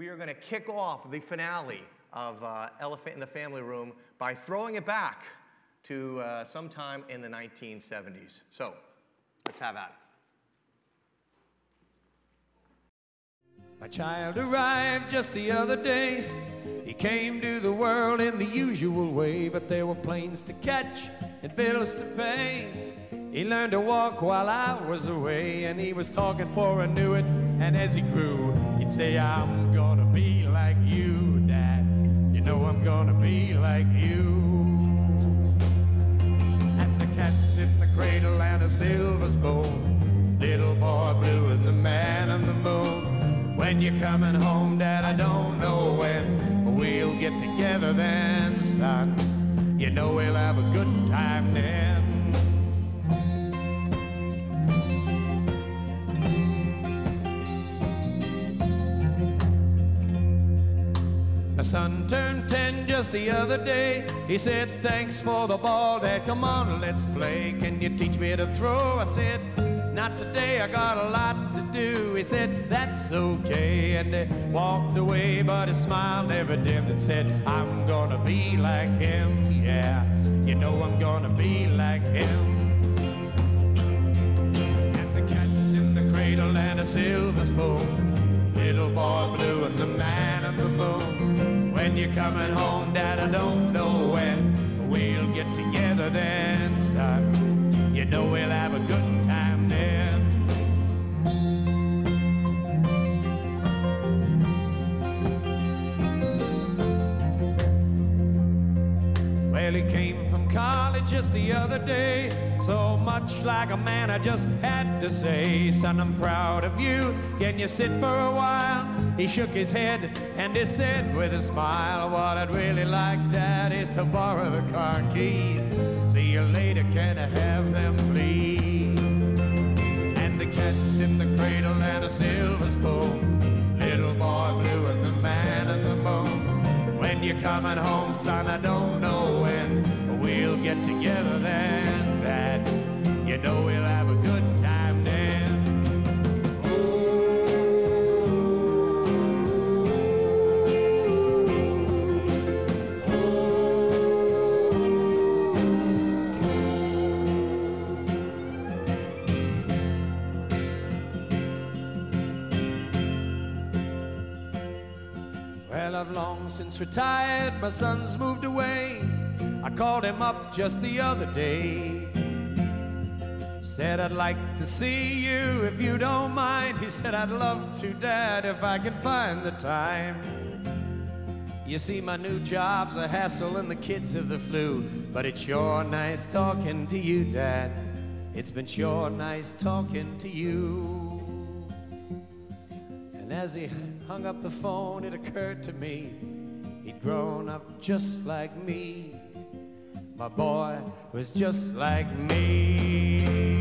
we are going to kick off the finale of uh, Elephant in the Family Room by throwing it back to uh, sometime in the 1970s. So let's have at it. My child arrived just the other day. He came to the world in the usual way, but there were planes to catch and bills to pay. He learned to walk while I was away, and he was talking for I knew it. And as he grew, he'd say, I'm know I'm gonna be like you. And the cat's in the cradle and a silver spoon. Little boy blue and the man on the moon. When you're coming home, Dad, I don't know when. But we'll get together then, son. You know we'll have a good time then. My son turned 10 just the other day. He said, Thanks for the ball, Dad. Come on, let's play. Can you teach me to throw? I said, Not today, I got a lot to do. He said, That's okay. And he walked away, but his smile never dimmed and said, I'm gonna be like him. Yeah, you know I'm gonna be like him. And the cat's in the cradle and a silver spoon. Little boy blue and the man on the moon. When you're coming home, Dad, I don't know when. We'll get together then, son. You know we'll have a good time then. Well, he came from college just the other day. So much like a man, I just had to say, Son, I'm proud of you. Can you sit for a while? He shook his head and he said with a smile, What I'd really like, Dad, is to borrow the car keys. See you later, can I have them, please? And the cat's in the cradle and a silver spoon. Little boy blue and the man on the moon. When you're coming home, son, I don't know when. We'll get together then, know we'll have a good time then. Well, I've long since retired, my son's moved away. I called him up just the other day. Said I'd like to see you if you don't mind. He said I'd love to, Dad, if I can find the time. You see, my new job's a hassle and the kids have the flu. But it's sure nice talking to you, Dad. It's been sure nice talking to you. And as he hung up the phone, it occurred to me he'd grown up just like me. My boy was just like me.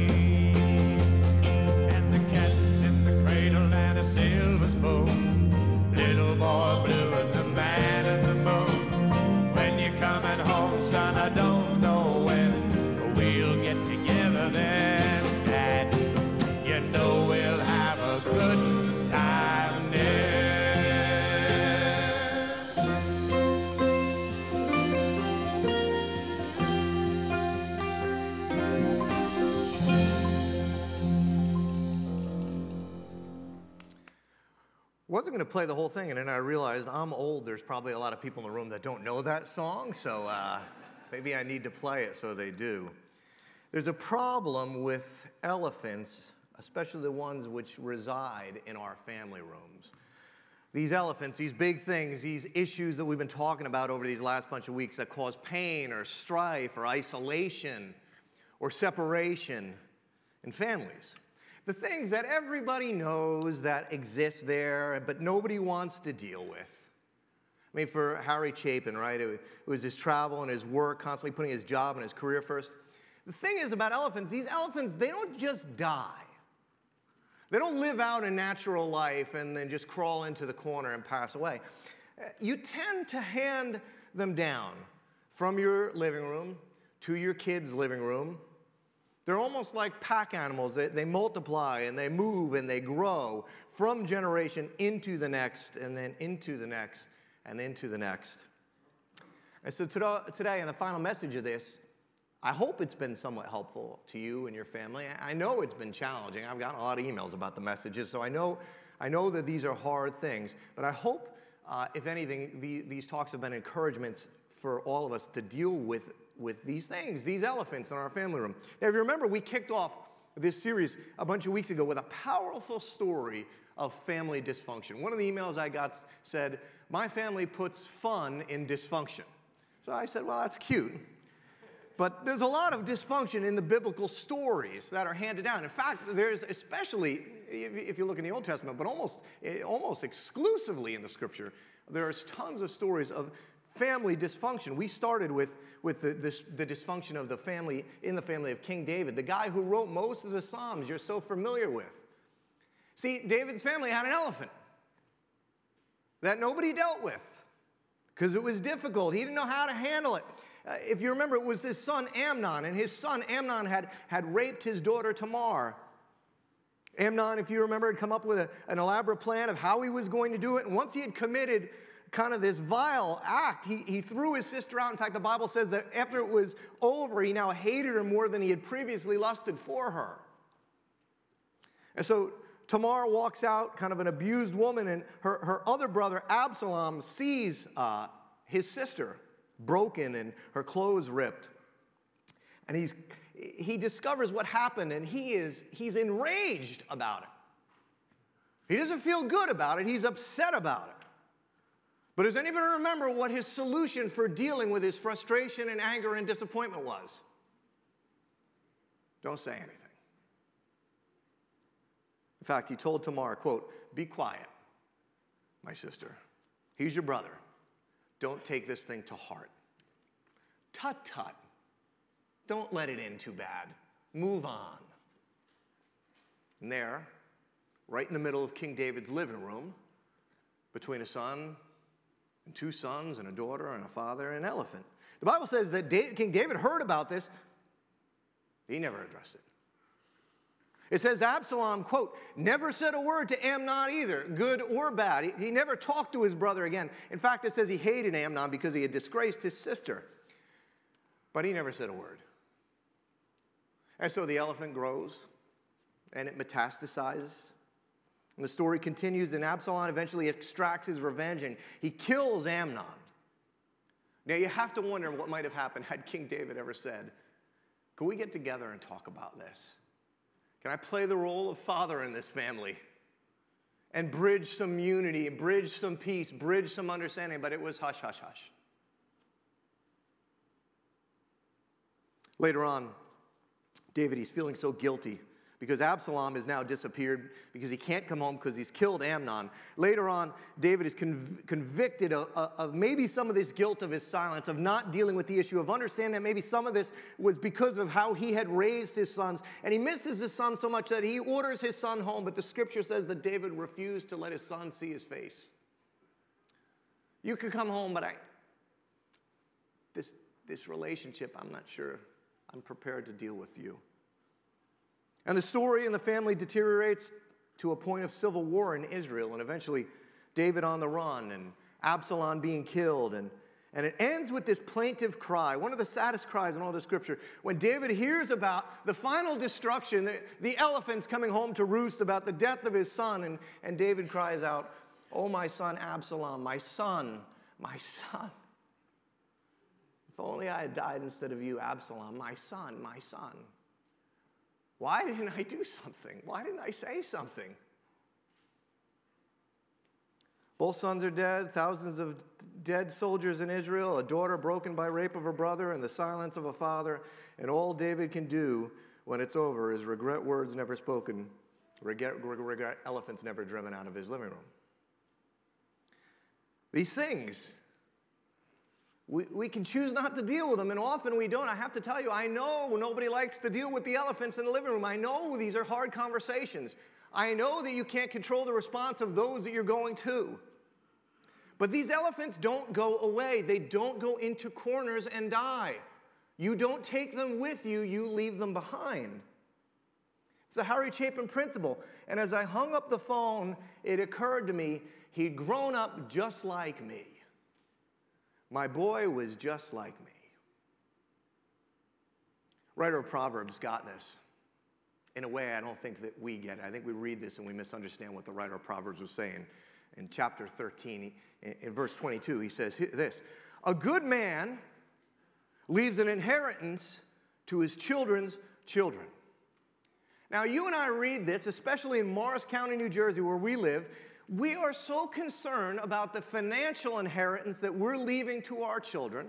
Little boy blue Wasn't going to play the whole thing, and then I realized I'm old. There's probably a lot of people in the room that don't know that song, so uh, maybe I need to play it so they do. There's a problem with elephants, especially the ones which reside in our family rooms. These elephants, these big things, these issues that we've been talking about over these last bunch of weeks that cause pain or strife or isolation or separation in families. The things that everybody knows that exist there, but nobody wants to deal with. I mean, for Harry Chapin, right? It was his travel and his work, constantly putting his job and his career first. The thing is about elephants, these elephants, they don't just die. They don't live out a natural life and then just crawl into the corner and pass away. Uh, You tend to hand them down from your living room to your kids' living room. They're almost like pack animals. They, they multiply and they move and they grow from generation into the next, and then into the next, and into the next. And so today, in the final message of this, I hope it's been somewhat helpful to you and your family. I know it's been challenging. I've gotten a lot of emails about the messages, so I know, I know that these are hard things. But I hope, uh, if anything, the, these talks have been encouragements for all of us to deal with, with these things, these elephants in our family room. Now, if you remember, we kicked off this series a bunch of weeks ago with a powerful story of family dysfunction. One of the emails I got said, My family puts fun in dysfunction. So I said, Well, that's cute. But there's a lot of dysfunction in the biblical stories that are handed down. In fact, there's especially, if you look in the Old Testament, but almost, eh, almost exclusively in the scripture, there's tons of stories of family dysfunction. We started with, with the, this, the dysfunction of the family in the family of King David, the guy who wrote most of the Psalms you're so familiar with. See, David's family had an elephant that nobody dealt with because it was difficult. He didn't know how to handle it. Uh, if you remember, it was his son Amnon, and his son Amnon had, had raped his daughter Tamar. Amnon, if you remember, had come up with a, an elaborate plan of how he was going to do it. And once he had committed kind of this vile act, he, he threw his sister out. In fact, the Bible says that after it was over, he now hated her more than he had previously lusted for her. And so Tamar walks out, kind of an abused woman, and her, her other brother, Absalom, sees uh, his sister broken and her clothes ripped. And he's, he discovers what happened and he is, he's enraged about it. He doesn't feel good about it, he's upset about it. But does anybody remember what his solution for dealing with his frustration and anger and disappointment was? Don't say anything. In fact, he told Tamar, quote, be quiet, my sister. He's your brother. Don't take this thing to heart. Tut tut. Don't let it in too bad. Move on. And there, right in the middle of King David's living room, between a son and two sons and a daughter and a father and an elephant. The Bible says that King David heard about this, he never addressed it. It says Absalom, quote, never said a word to Amnon either, good or bad. He, he never talked to his brother again. In fact, it says he hated Amnon because he had disgraced his sister. But he never said a word. And so the elephant grows and it metastasizes. And the story continues, and Absalom eventually extracts his revenge and he kills Amnon. Now you have to wonder what might have happened had King David ever said, Can we get together and talk about this? Can I play the role of father in this family? And bridge some unity, bridge some peace, bridge some understanding, but it was hush, hush, hush. Later on, David, he's feeling so guilty because Absalom has now disappeared because he can't come home because he's killed Amnon. Later on, David is conv- convicted of, of, maybe some of this guilt of his silence, of not dealing with the issue, of understanding that maybe some of this was because of how he had raised his sons. And he misses his son so much that he orders his son home, but the scripture says that David refused to let his son see his face. You could come home, but I, this, this relationship, I'm not sure I'm prepared to deal with you. And the story in the family deteriorates to a point of civil war in Israel, and eventually David on the run and Absalom being killed. And, and it ends with this plaintive cry, one of the saddest cries in all the scripture. When David hears about the final destruction, the, the elephants coming home to roost about the death of his son, and, and David cries out, Oh, my son Absalom, my son, my son. If only I had died instead of you, Absalom, my son, my son. Why didn't I do something? Why didn't I say something? Both sons are dead, thousands of dead soldiers in Israel, a daughter broken by rape of her brother, and the silence of a father. And all David can do when it's over is regret words never spoken, regret, regret elephants never driven out of his living room. These things we, we can choose not to deal with them, and often we don't. I have to tell you, I know nobody likes to deal with the elephants in the living room. I know these are hard conversations. I know that you can't control the response of those that you're going to. But these elephants don't go away, they don't go into corners and die. You don't take them with you, you leave them behind. It's the Harry Chapin principle. And as I hung up the phone, it occurred to me he'd grown up just like me. My boy was just like me. Writer of Proverbs got this in a way I don't think that we get. I think we read this and we misunderstand what the writer of Proverbs was saying. In chapter 13, in verse 22, he says this A good man leaves an inheritance to his children's children. Now, you and I read this, especially in Morris County, New Jersey, where we live. We are so concerned about the financial inheritance that we're leaving to our children.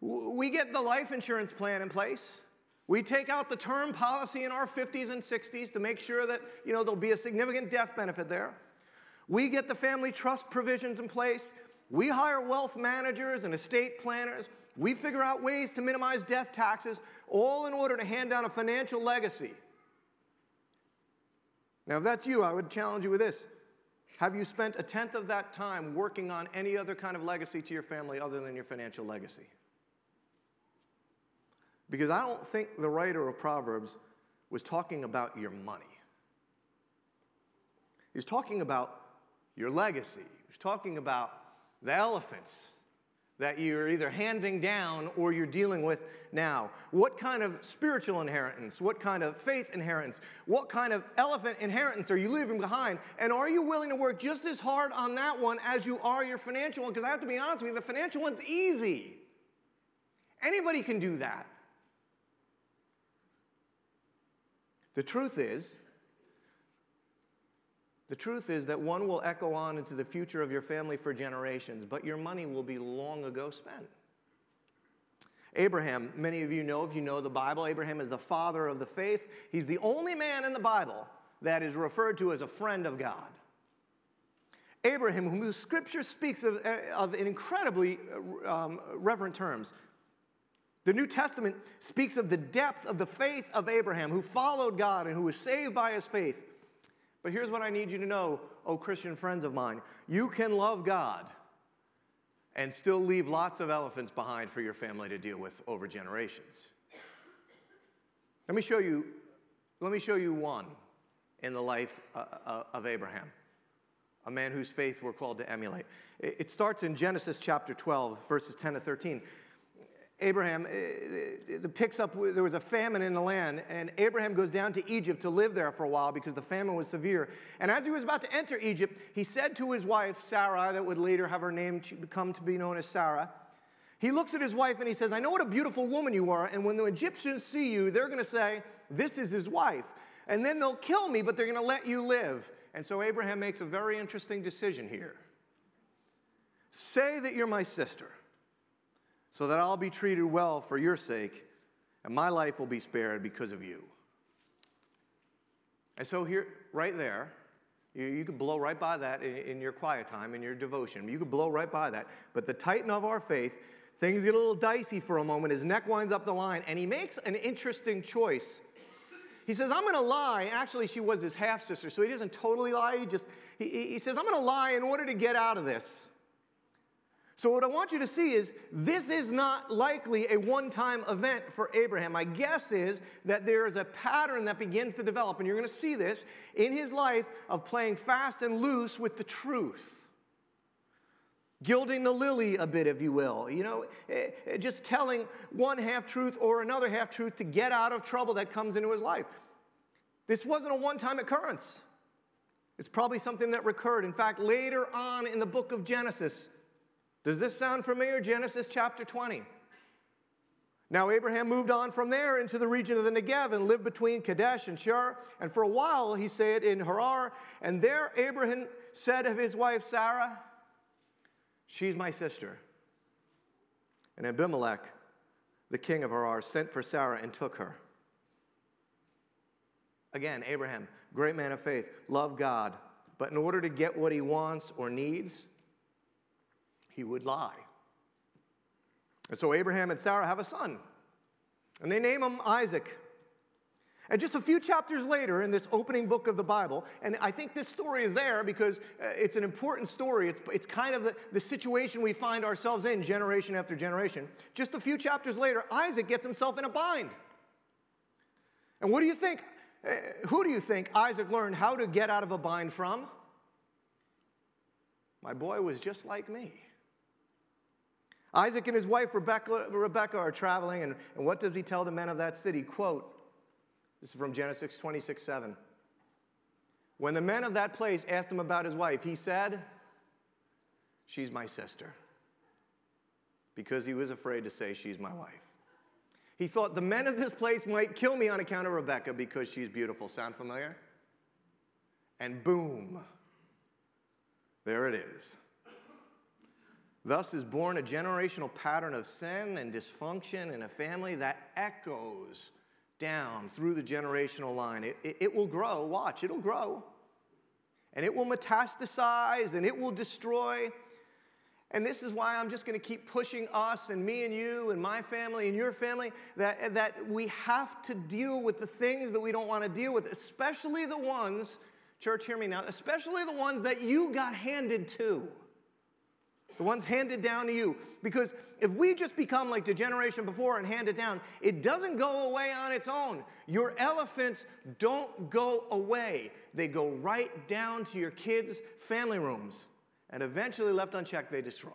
We get the life insurance plan in place. We take out the term policy in our 50s and 60s to make sure that, you know, there'll be a significant death benefit there. We get the family trust provisions in place. We hire wealth managers and estate planners. We figure out ways to minimize death taxes, all in order to hand down a financial legacy. Now, if that's you, I would challenge you with this. Have you spent a tenth of that time working on any other kind of legacy to your family other than your financial legacy? Because I don't think the writer of Proverbs was talking about your money. He's talking about your legacy. He's talking about the elephants that you're either handing down or you're dealing with now. What kind of spiritual inheritance? What kind of faith inheritance? What kind of elephant inheritance are you leaving behind? And are you willing to work just as hard on that one as you are your financial one? Because I have to be honest with you, the financial one's easy. Anybody can do that. The truth is, the truth is that one will echo on into the future of your family for generations, but your money will be long ago spent. Abraham, many of you know, if you know the Bible, Abraham is the father of the faith. He's the only man in the Bible that is referred to as a friend of God. Abraham, whom the scripture speaks of, of in incredibly um, reverent terms. The New Testament speaks of the depth of the faith of Abraham, who followed God and who was saved by his faith. But here's what I need you to know, oh Christian friends of mine. You can love God and still leave lots of elephants behind for your family to deal with over generations. Let me show you, let me show you one in the life uh, uh, of Abraham, a man whose faith we're called to emulate. It starts in Genesis chapter 12, verses 10 to 13. Abraham eh, eh, it, picks up, there was a famine in the land, and Abraham goes down to Egypt to live there for a while because the famine was severe. And as he was about to enter Egypt, he said to his wife, Sarai, that would later have her name come to be known as Sarah, he looks at his wife and he says, I know what a beautiful woman you are, and when the Egyptians see you, they're going to say, This is his wife. And then they'll kill me, but they're going to let you live. And so Abraham makes a very interesting decision here. Say that you're my sister so that I'll be treated well for your sake, and my life will be spared because of you. And so, here, right there, you, you could blow right by that in, in your quiet time, in your devotion. You could blow right by that. But the titan of our faith, things get a little dicey for a moment. His neck winds up the line, and he makes an interesting choice. He says, I'm going to lie. Actually, she was his half sister, so he doesn't totally lie. He just, he, he says, I'm going to lie in order to get out of this. So, what I want you to see is this is not likely a one time event for Abraham. My guess is that there is a pattern that begins to develop, and you're going to see this in his life of playing fast and loose with the truth. Gilding the lily a bit, if you will. You know, eh, eh, just telling one half truth or another half truth to get out of trouble that comes into his life. This wasn't a one time occurrence. It's probably something that recurred. In fact, later on in the book of Genesis, does this sound familiar? Genesis chapter 20. Now, Abraham moved on from there into the region of the Negev and lived between Kadesh and Shur. And for a while, he stayed in Gerar. And there, Abraham said of his wife Sarah, She's my sister. And Abimelech, the king of Gerar, sent for Sarah and took her. Again, Abraham, great man of faith, loved God. But in order to get what he wants or needs, he would lie. And so Abraham and Sarah have a son, and they name him Isaac. And just a few chapters later in this opening book of the Bible, and I think this story is there because uh, it's an important story. It's, it's kind of the, the situation we find ourselves in generation after generation. Just a few chapters later, Isaac gets himself in a bind. And what do you think? Uh, who do you think Isaac learned how to get out of a bind from? My boy was just like me. Isaac and his wife Rebecca, Rebecca are traveling, and, and what does he tell the men of that city? Quote, this is from Genesis 26 7. When the men of that place asked him about his wife, he said, She's my sister. Because he was afraid to say, She's my wife. He thought the men of this place might kill me on account of Rebecca because she's beautiful. Sound familiar? And boom, there it is. Thus is born a generational pattern of sin and dysfunction in a family that echoes down through the generational line. It, it, it, will grow, watch, it'll grow. And it will metastasize and it will destroy. And this is why I'm just going to keep pushing us and me and you and my family and your family that, that we have to deal with the things that we don't want to deal with, especially the ones, church, hear me now, especially the ones that you got handed to the ones handed down to you. Because if we just become like the generation before and hand it down, it doesn't go away on its own. Your elephants don't go away, they go right down to your kids' family rooms. And eventually, left unchecked, they destroy.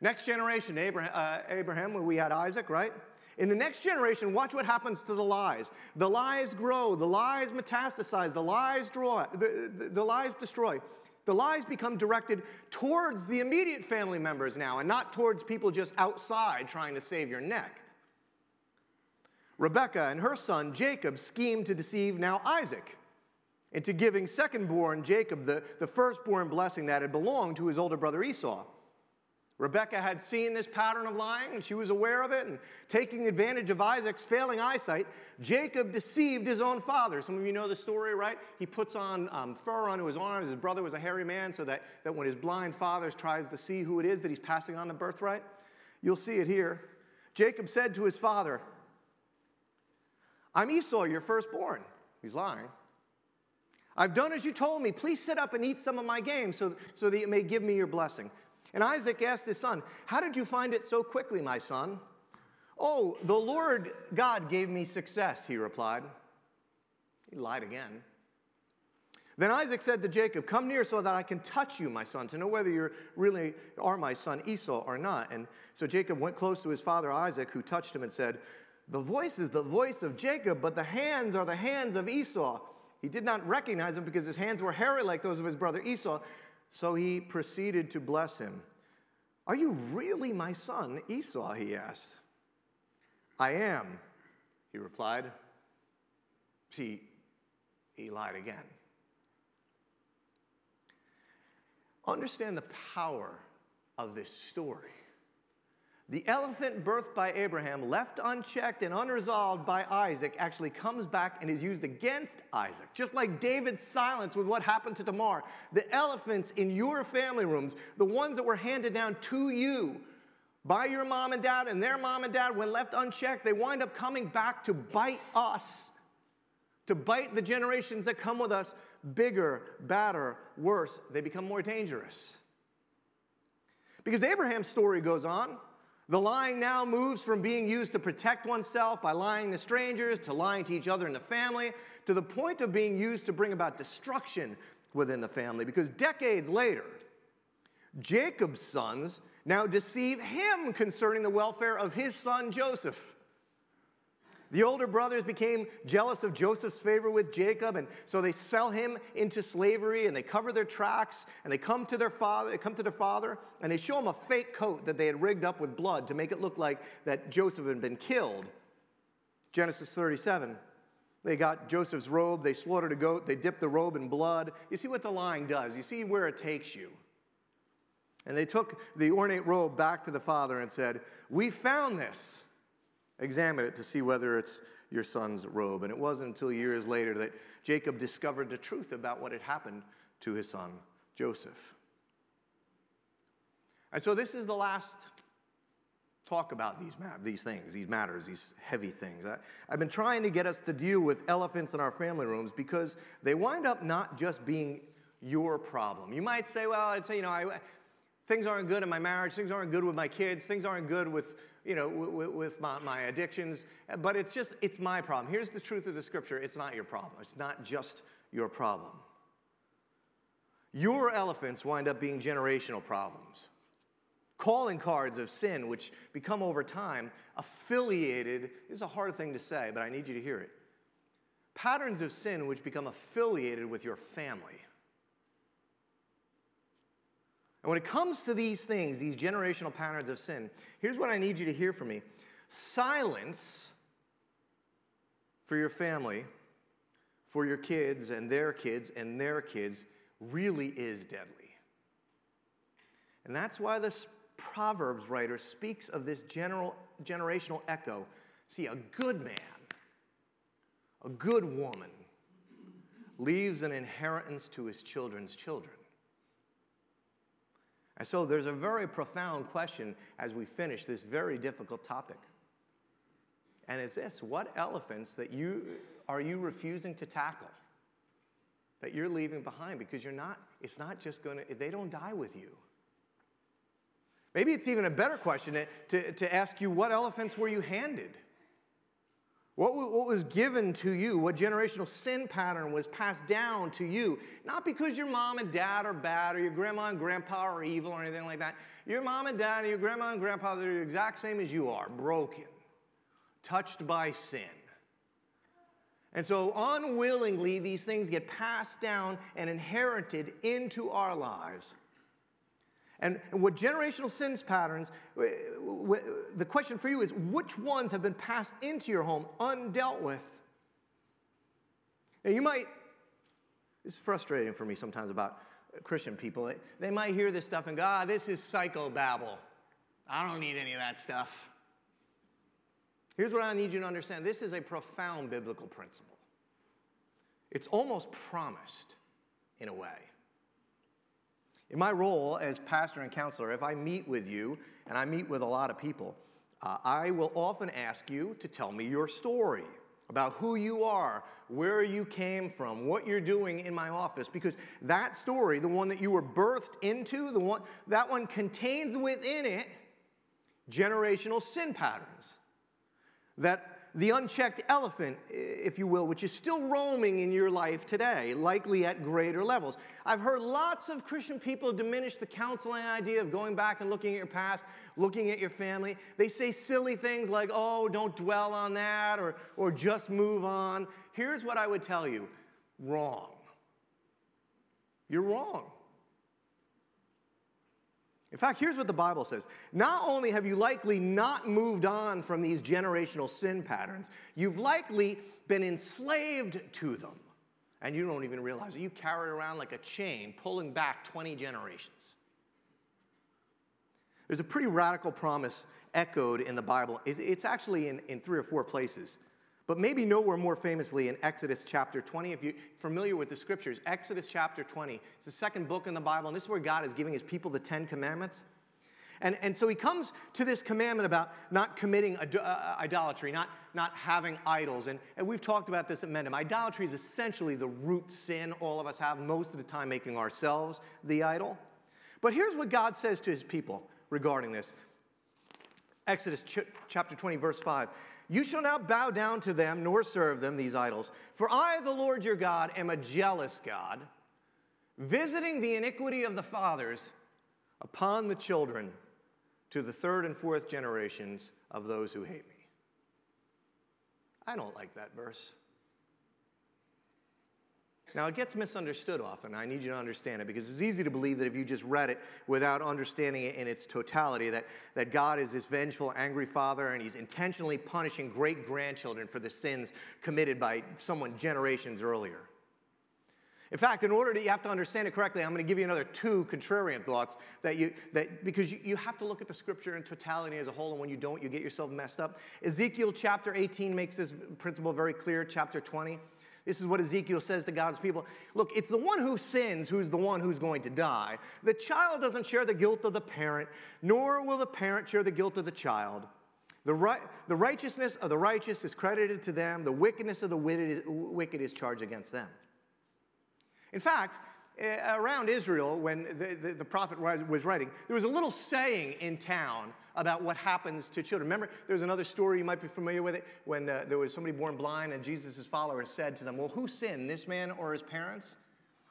Next generation, Abraham, uh, Abraham, we had Isaac, right? In the next generation, watch what happens to the lies. The lies grow, the lies metastasize, the lies draw, the, the, the lies destroy. The lies become directed towards the immediate family members now and not towards people just outside trying to save your neck. Rebekah and her son Jacob schemed to deceive now Isaac into giving secondborn Jacob the, the firstborn blessing that had belonged to his older brother Esau. Rebecca had seen this pattern of lying and she was aware of it. And taking advantage of Isaac's failing eyesight, Jacob deceived his own father. Some of you know the story, right? He puts on um, fur onto his arms. His brother was a hairy man, so that, that when his blind father tries to see who it is that he's passing on the birthright, you'll see it here. Jacob said to his father, I'm Esau, your firstborn. He's lying. I've done as you told me. Please sit up and eat some of my game so, so that you may give me your blessing. And Isaac asked his son, How did you find it so quickly, my son? Oh, the Lord God gave me success, he replied. He lied again. Then Isaac said to Jacob, Come near so that I can touch you, my son, to know whether you really are my son Esau or not. And so Jacob went close to his father Isaac, who touched him and said, The voice is the voice of Jacob, but the hands are the hands of Esau. He did not recognize him because his hands were hairy like those of his brother Esau. So he proceeded to bless him. Are you really my son, Esau? he asked. I am, he replied. See, he lied again. Understand the power of this story. The elephant birthed by Abraham, left unchecked and unresolved by Isaac, actually comes back and is used against Isaac. Just like David's silence with what happened to Tamar. The elephants in your family rooms, the ones that were handed down to you by your mom and dad and their mom and dad, when left unchecked, they wind up coming back to bite us, to bite the generations that come with us bigger, badder, worse. They become more dangerous. Because Abraham's story goes on. The lying now moves from being used to protect oneself by lying to strangers, to lying to each other in the family, to the point of being used to bring about destruction within the family. Because decades later, Jacob's sons now deceive him concerning the welfare of his son Joseph. The older brothers became jealous of Joseph's favor with Jacob, and so they sell him into slavery and they cover their tracks and they come to their father, they come to their father, and they show him a fake coat that they had rigged up with blood to make it look like that Joseph had been killed. Genesis 37. They got Joseph's robe, they slaughtered a goat, they dipped the robe in blood. You see what the lying does, you see where it takes you. And they took the ornate robe back to the father and said, We found this examine it to see whether it's your son's robe. And it wasn't until years later that Jacob discovered the truth about what had happened to his son, Joseph. And so this is the last talk about these, these things, these matters, these heavy things. I, I've been trying to get us to deal with elephants in our family rooms because they wind up not just being your problem. You might say, well, I'd say, you know, I, things aren't good in my marriage, things aren't good with my kids, things aren't good with you know, with, with my, my addictions, but it's just, it's my problem. Here's the truth of the scripture it's not your problem, it's not just your problem. Your elephants wind up being generational problems. Calling cards of sin, which become over time affiliated, is a hard thing to say, but I need you to hear it. Patterns of sin which become affiliated with your family. And when it comes to these things, these generational patterns of sin, here's what I need you to hear from me silence for your family, for your kids and their kids and their kids really is deadly. And that's why this Proverbs writer speaks of this general, generational echo. See, a good man, a good woman, leaves an inheritance to his children's children. And so there's a very profound question as we finish this very difficult topic. And it's this what elephants that you are you refusing to tackle? That you're leaving behind because you're not, it's not just gonna, they don't die with you. Maybe it's even a better question to, to, to ask you what elephants were you handed? What, what was given to you? What generational sin pattern was passed down to you? Not because your mom and dad are bad or your grandma and grandpa are evil or anything like that. Your mom and dad and your grandma and grandpa, are the exact same as you are broken, touched by sin. And so, unwillingly, these things get passed down and inherited into our lives. And what generational sins patterns, the question for you is which ones have been passed into your home undealt with? Now, you might, it's frustrating for me sometimes about Christian people. They might hear this stuff and go, ah, this is psychobabble. I don't need any of that stuff. Here's what I need you to understand this is a profound biblical principle. It's almost promised in a way. In my role as pastor and counselor, if I meet with you, and I meet with a lot of people, uh, I will often ask you to tell me your story about who you are, where you came from, what you're doing in my office, because that story, the one that you were birthed into, the one that one contains within it generational sin patterns that the unchecked elephant, if you will, which is still roaming in your life today, likely at greater levels. I've heard lots of Christian people diminish the counseling idea of going back and looking at your past, looking at your family. They say silly things like, oh, don't dwell on that, or, or just move on. Here's what I would tell you wrong. You're wrong. In fact, here's what the Bible says Not only have you likely not moved on from these generational sin patterns, you've likely been enslaved to them. And you don't even realize it. You carry it around like a chain, pulling back 20 generations. There's a pretty radical promise echoed in the Bible. It's actually in, in three or four places but maybe nowhere more famously in Exodus chapter 20. If you're familiar with the scriptures, Exodus chapter 20, it's the second book in the Bible, and this is where God is giving his people the Ten Commandments. And, and so he comes to this commandment about not committing ad- uh, idolatry, not, not having idols. And, and we've talked about this at Mendham. Idolatry is essentially the root sin all of us have, most of the time making ourselves the idol. But here's what God says to his people regarding this Exodus ch- chapter 20, verse 5. You shall not bow down to them nor serve them, these idols. For I, the Lord your God, am a jealous God, visiting the iniquity of the fathers upon the children to the third and fourth generations of those who hate me. I don't like that verse. Now, it gets misunderstood often. I need you to understand it because it's easy to believe that if you just read it without understanding it in its totality, that, that God is this vengeful, angry father and he's intentionally punishing great grandchildren for the sins committed by someone generations earlier. In fact, in order to you have to understand it correctly, I'm going to give you another two contrarian thoughts that you that because you, you have to look at the scripture in totality as a whole, and when you don't, you get yourself messed up. Ezekiel chapter 18 makes this principle very clear, chapter 20. This is what Ezekiel says to God's people. Look, it's the one who sins who's the one who's going to die. The child doesn't share the guilt of the parent, nor will the parent share the guilt of the child. The, right, the righteousness of the righteous is credited to them, the wickedness of the wicked is charged against them. In fact, around Israel, when the, the, the, prophet was writing, there was a little saying in town about what happens to children. Remember, there's another story, you might be familiar with it, when uh, there was somebody born blind and Jesus' followers said to them, Well, who sinned, this man or his parents?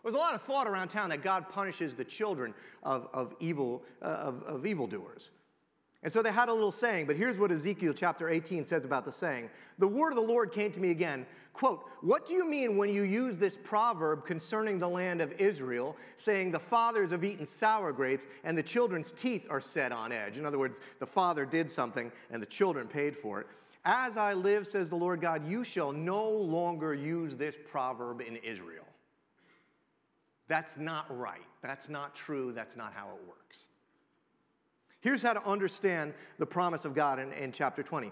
There was a lot of thought around town that God punishes the children of, of, evil, uh, of, of evildoers. And so they had a little saying, but here's what Ezekiel chapter 18 says about the saying. The word of the Lord came to me again. Quote, What do you mean when you use this proverb concerning the land of Israel, saying the fathers have eaten sour grapes and the children's teeth are set on edge? In other words, the father did something and the children paid for it. As I live, says the Lord God, you shall no longer use this proverb in Israel. That's not right. That's not true. That's not how it works. Here's how to understand the promise of God in, in chapter 20.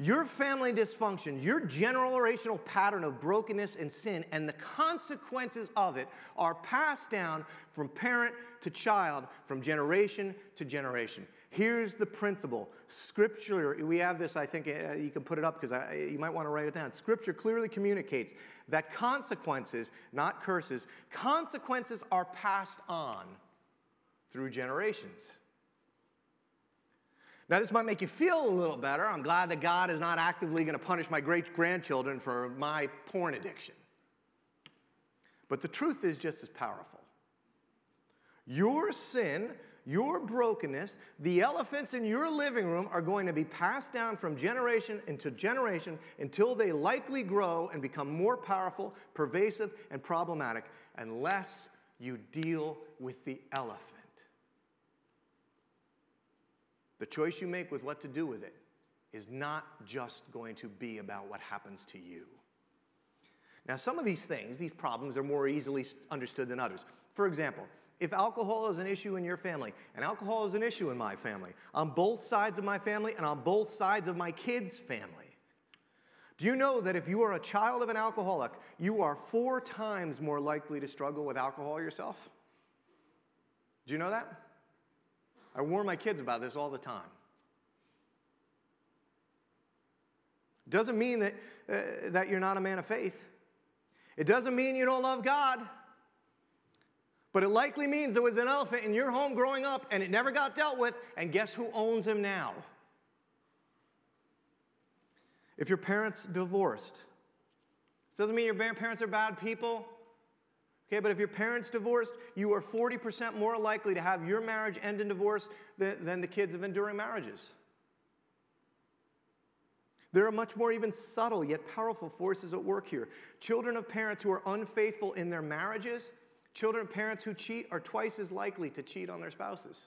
Your family dysfunction, your generational pattern of brokenness and sin, and the consequences of it are passed down from parent to child, from generation to generation. Here's the principle. Scripture, we have this, I think uh, you can put it up because you might want to write it down. Scripture clearly communicates that consequences, not curses, consequences are passed on through generations. Now, this might make you feel a little better. I'm glad that God is not actively going to punish my great grandchildren for my porn addiction. But the truth is just as powerful. Your sin, your brokenness, the elephants in your living room are going to be passed down from generation into generation until they likely grow and become more powerful, pervasive, and problematic unless you deal with the elephant. The choice you make with what to do with it is not just going to be about what happens to you. Now, some of these things, these problems, are more easily understood than others. For example, if alcohol is an issue in your family, and alcohol is an issue in my family, on both sides of my family and on both sides of my kids' family, do you know that if you are a child of an alcoholic, you are four times more likely to struggle with alcohol yourself? Do you know that? I warn my kids about this all the time. Doesn't mean that, uh, that you're not a man of faith. It doesn't mean you don't love God. But it likely means there was an elephant in your home growing up and it never got dealt with, and guess who owns him now? If your parents divorced, doesn't mean your parents are bad people. Okay, but if your parents divorced, you are 40% more likely to have your marriage end in divorce than, than the kids of enduring marriages. There are much more even subtle yet powerful forces at work here. Children of parents who are unfaithful in their marriages, children of parents who cheat are twice as likely to cheat on their spouses.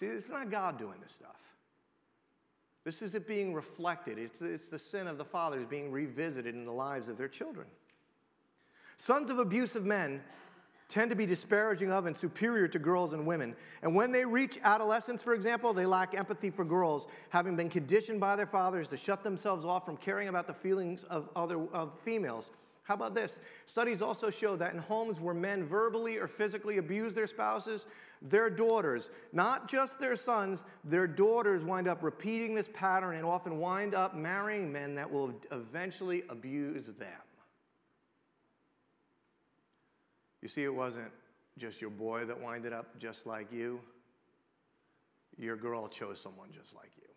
See, it's not God doing this stuff. This is it being reflected. It's, it's the sin of the fathers being revisited in the lives of their children. Sons of abusive men tend to be disparaging of and superior to girls and women. And when they reach adolescence, for example, they lack empathy for girls, having been conditioned by their fathers to shut themselves off from caring about the feelings of other of females. How about this? Studies also show that in homes where men verbally or physically abuse their spouses, their daughters, not just their sons, their daughters wind up repeating this pattern and often wind up marrying men that will eventually abuse them. You see, it wasn't just your boy that winded up just like you. Your girl chose someone just like you.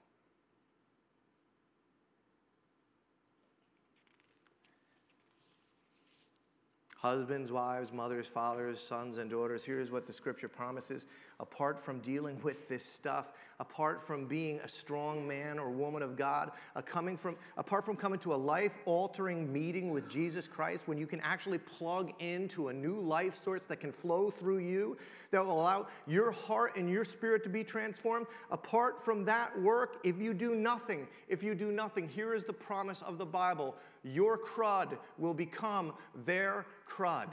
Husbands, wives, mothers, fathers, sons, and daughters, here's what the scripture promises. Apart from dealing with this stuff, apart from being a strong man or woman of God, coming from, apart from coming to a life altering meeting with Jesus Christ, when you can actually plug into a new life source that can flow through you, that will allow your heart and your spirit to be transformed, apart from that work, if you do nothing, if you do nothing, here is the promise of the Bible your crud will become their crud.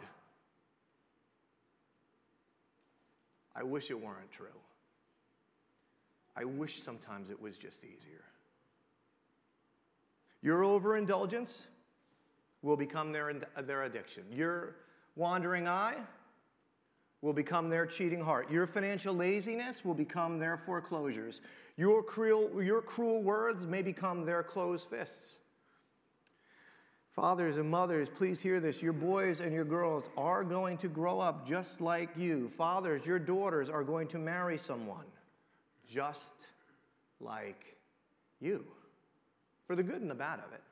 I wish it weren't true. I wish sometimes it was just easier. Your overindulgence will become their, their addiction. Your wandering eye will become their cheating heart. Your financial laziness will become their foreclosures. Your cruel, your cruel words may become their closed fists. Fathers and mothers, please hear this. Your boys and your girls are going to grow up just like you. Fathers, your daughters are going to marry someone just like you, for the good and the bad of it.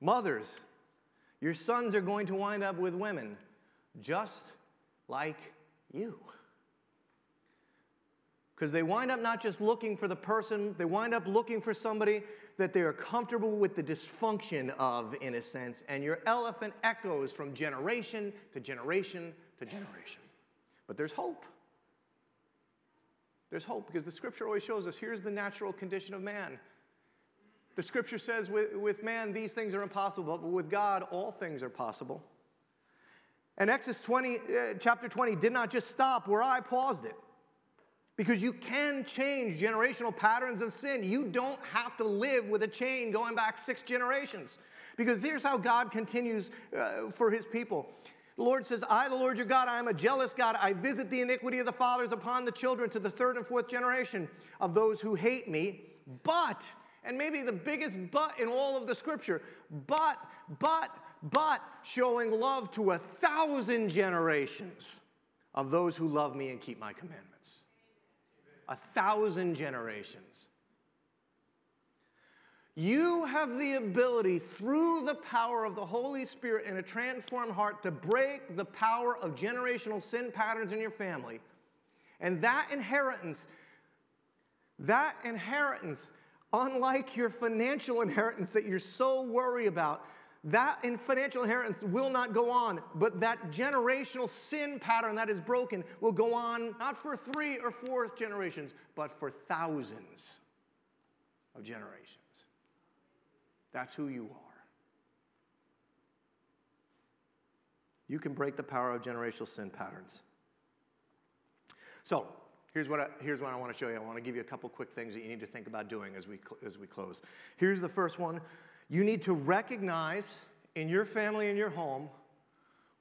Mothers, your sons are going to wind up with women just like you. Because they wind up not just looking for the person, they wind up looking for somebody that they are comfortable with the dysfunction of, in a sense, and your elephant echoes from generation to generation to generation. But there's hope. There's hope because the scripture always shows us here's the natural condition of man. The scripture says with, with man, these things are impossible, but with God, all things are possible. And Exodus 20, uh, chapter 20 did not just stop where I paused it. Because you can change generational patterns of sin. You don't have to live with a chain going back six generations. Because here's how God continues uh, for his people. The Lord says, I, the Lord your God, I am a jealous God. I visit the iniquity of the fathers upon the children to the third and fourth generation of those who hate me. But, and maybe the biggest but in all of the scripture, but, but, but showing love to a thousand generations of those who love me and keep my commandments a thousand generations. You have the ability through the power of the Holy Spirit in a transformed heart to break the power of generational sin patterns in your family. And that inheritance, that inheritance, unlike your financial inheritance that you're so worried about, that in financial inheritance will not go on, but that generational sin pattern that is broken will go on not for three or four generations, but for thousands of generations. That's who you are. You can break the power of generational sin patterns. So, here's what I, here's what I want to show you. I want to give you a couple quick things that you need to think about doing as we, as we close. Here's the first one you need to recognize in your family, in your home,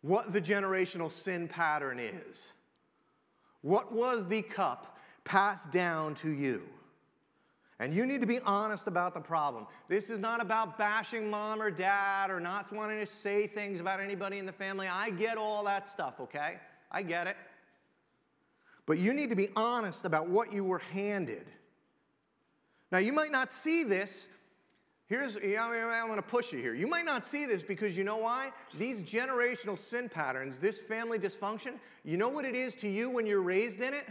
what the generational sin pattern is. What was the cup passed down to you? And you need to be honest about the problem. This is not about bashing mom or dad or not wanting to say things about anybody in the family. I get all that stuff, okay? I get it. But you need to be honest about what you were handed. Now, you might not see this Here's, I'm going to push you here. You might not see this because you know why? These generational sin patterns, this family dysfunction, you know what it is to you when you're raised in it?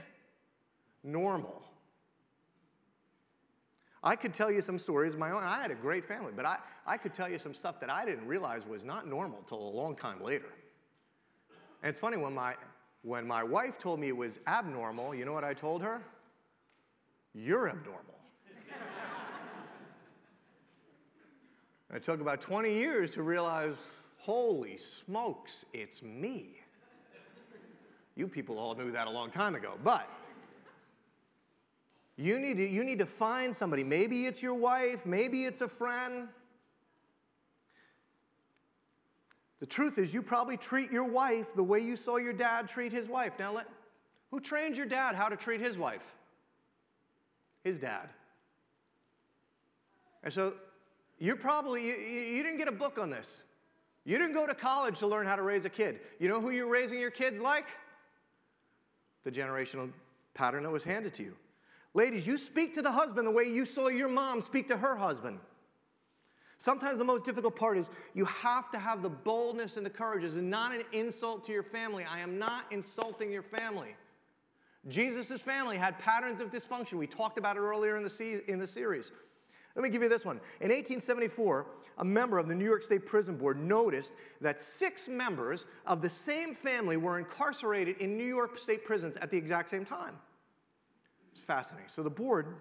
Normal. I could tell you some stories of my own. I had a great family, but I, I could tell you some stuff that I didn't realize was not normal till a long time later. And it's funny, when my, when my wife told me it was abnormal, you know what I told her? You're abnormal. It took about 20 years to realize, holy smokes, it's me. You people all knew that a long time ago, but you need to, you need to find somebody. Maybe it's your wife, maybe it's a friend. The truth is, you probably treat your wife the way you saw your dad treat his wife. Now, let, who trained your dad how to treat his wife? His dad. And so you're probably, you, you didn't get a book on this. You didn't go to college to learn how to raise a kid. You know who you're raising your kids like? The generational pattern that was handed to you. Ladies, you speak to the husband the way you saw your mom speak to her husband. Sometimes the most difficult part is you have to have the boldness and the courage. This is not an insult to your family. I am not insulting your family. Jesus' family had patterns of dysfunction. We talked about it earlier in the, in the series. Let me give you this one. In 1874, a member of the New York State Prison Board noticed that six members of the same family were incarcerated in New York State prisons at the exact same time. It's fascinating. So the board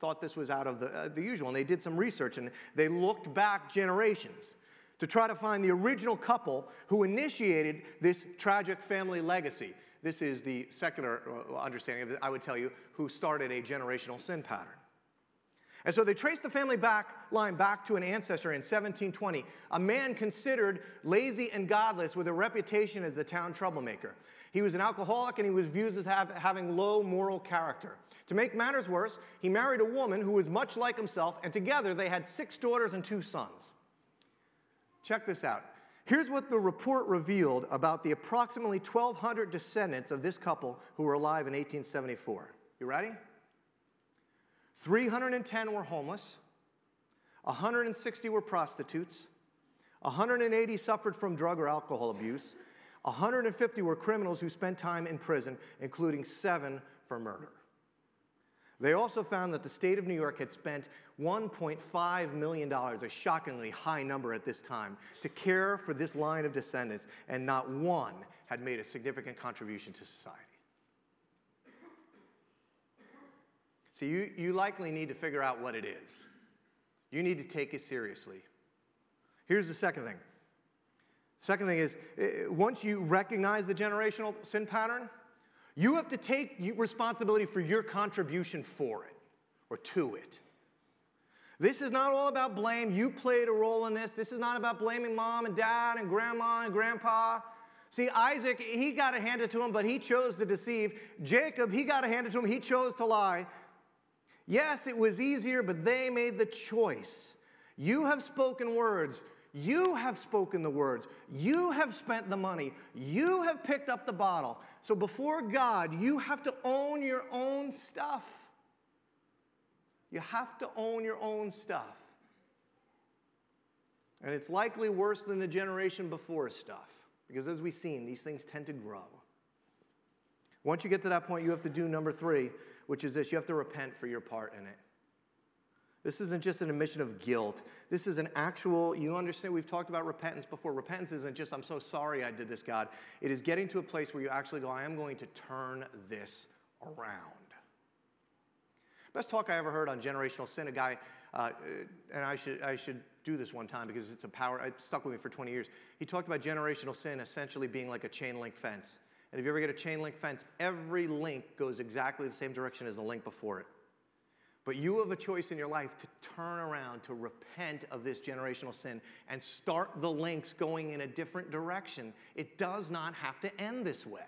thought this was out of the, uh, the usual, and they did some research and they looked back generations to try to find the original couple who initiated this tragic family legacy. This is the secular uh, understanding of it, I would tell you, who started a generational sin pattern. And so they traced the family back line back to an ancestor in 1720, a man considered lazy and godless with a reputation as the town troublemaker. He was an alcoholic and he was viewed as have, having low moral character. To make matters worse, he married a woman who was much like himself, and together they had six daughters and two sons. Check this out. Here's what the report revealed about the approximately 1,200 descendants of this couple who were alive in 1874. You ready? 310 were homeless, 160 were prostitutes, 180 suffered from drug or alcohol abuse, 150 were criminals who spent time in prison, including seven for murder. They also found that the state of New York had spent $1.5 million, a shockingly high number at this time, to care for this line of descendants, and not one had made a significant contribution to society. So you, you likely need to figure out what it is. You need to take it seriously. Here's the second thing. Second thing is, eh, once you recognize the generational sin pattern, you have to take responsibility for your contribution for it or to it. This is not all about blame. You played a role in this. This is not about blaming mom and dad and grandma and grandpa. See, Isaac, he got it handed to him, but he chose to deceive. Jacob, he got it handed to him, he chose to lie. Yes, it was easier, but they made the choice. You have spoken words. You have spoken the words. You have spent the money. You have picked up the bottle. So before God, you have to own your own stuff. You have to own your own stuff. And it's likely worse than the generation before stuff, because as we've seen, these things tend to grow. Once you get to that point, you have to do number three, which is this you have to repent for your part in it. This isn't just an admission of guilt. This is an actual, you understand, we've talked about repentance before. Repentance isn't just, I'm so sorry I did this, God. It is getting to a place where you actually go, I am going to turn this around. Best talk I ever heard on generational sin, a guy, uh, and I should, I should do this one time because it's a power, it stuck with me for 20 years. He talked about generational sin essentially being like a chain link fence. And if you ever get a chain link fence, every link goes exactly the same direction as the link before it. But you have a choice in your life to turn around, to repent of this generational sin, and start the links going in a different direction. It does not have to end this way.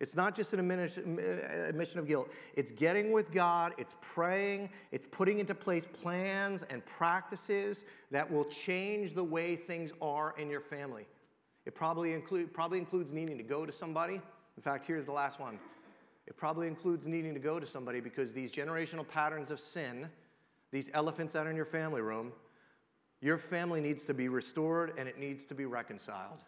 It's not just an admission of guilt. It's getting with God, it's praying, it's putting into place plans and practices that will change the way things are in your family. It probably, include, probably includes needing to go to somebody. In fact, here's the last one it probably includes needing to go to somebody because these generational patterns of sin, these elephants out in your family room, your family needs to be restored and it needs to be reconciled.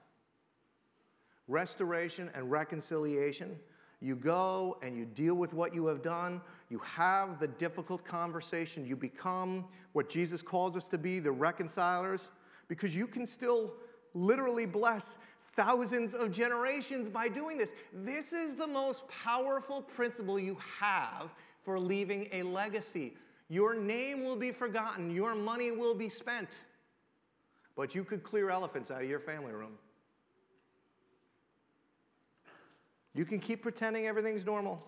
Restoration and reconciliation. You go and you deal with what you have done. You have the difficult conversation. You become what Jesus calls us to be the reconcilers because you can still literally bless thousands of generations by doing this. This is the most powerful principle you have for leaving a legacy. Your name will be forgotten, your money will be spent, but you could clear elephants out of your family room. You can keep pretending everything's normal,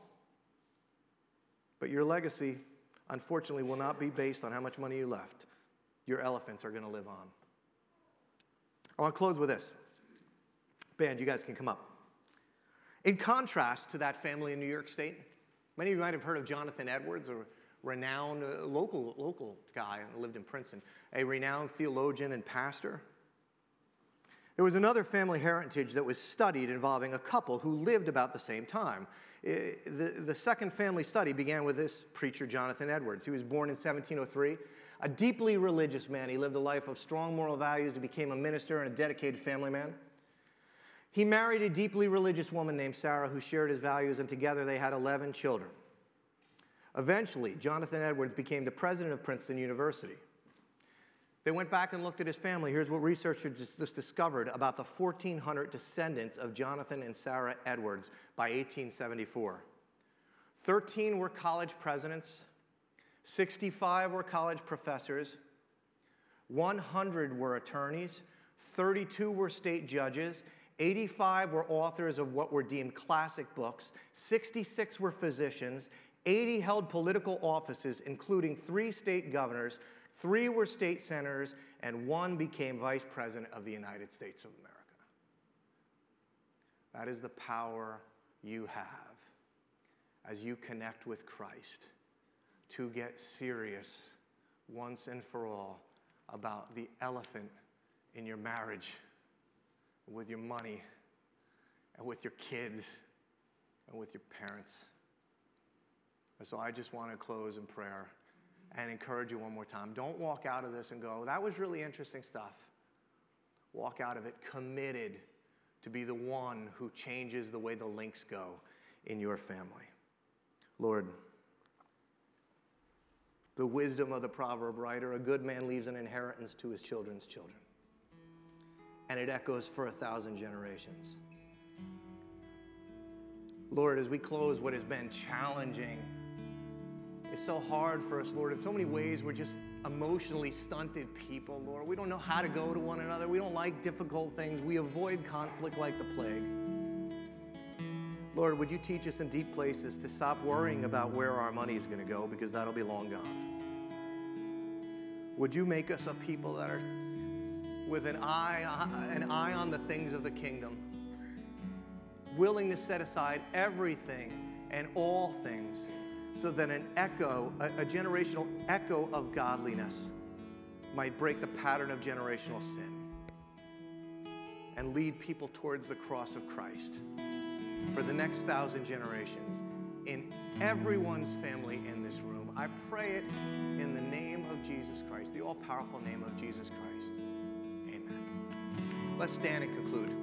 but your legacy, unfortunately, will not be based on how much money you left. Your elephants are going to live on. I want to close with this. Band, you guys can come up. In contrast to that family in New York State, many of you might have heard of Jonathan Edwards, a renowned uh, local, local guy who lived in Princeton, a renowned theologian and pastor. There was another family heritage that was studied involving a couple who lived about the same time. Uh, the, the second family study began with this preacher, Jonathan Edwards. He was born in 1703. A deeply religious man, he lived a life of strong moral values. He became a minister and a dedicated family man. He married a deeply religious woman named Sarah who shared his values, and together they had 11 children. Eventually, Jonathan Edwards became the president of Princeton University. They went back and looked at his family. Here's what researchers just discovered about the 1,400 descendants of Jonathan and Sarah Edwards by 1874. 13 were college presidents, 65 were college professors, 100 were attorneys, 32 were state judges, 85 were authors of what were deemed classic books, 66 were physicians, 80 held political offices, including three state governors, three were state senators, and one became vice president of the United States of America. That is the power you have as you connect with Christ to get serious once and for all about the elephant in your marriage, with your money, and with your kids, and with your parents. And so I just want to close in prayer and encourage you one more time. Don't walk out of this and go, that was really interesting stuff. Walk out of it committed to be the one who changes the way the links go in your family. Lord, the wisdom of the proverb writer a good man leaves an inheritance to his children's children, and it echoes for a thousand generations. Lord, as we close what has been challenging, it's so hard for us, Lord. In so many ways, we're just emotionally stunted people, Lord. We don't know how to go to one another. We don't like difficult things. We avoid conflict like the plague. Lord, would you teach us in deep places to stop worrying about where our money is going to go because that'll be long gone? Would you make us a people that are with an eye, uh, an eye on the things of the kingdom, willing to set aside everything and all things so that an echo, a, a generational echo of godliness might break the pattern of generational sin and lead people towards the cross of Christ for the next thousand generations in everyone's family in this room. I pray it in the name of Jesus Christ, the all powerful name of Jesus Christ. Amen. Let's stand and conclude.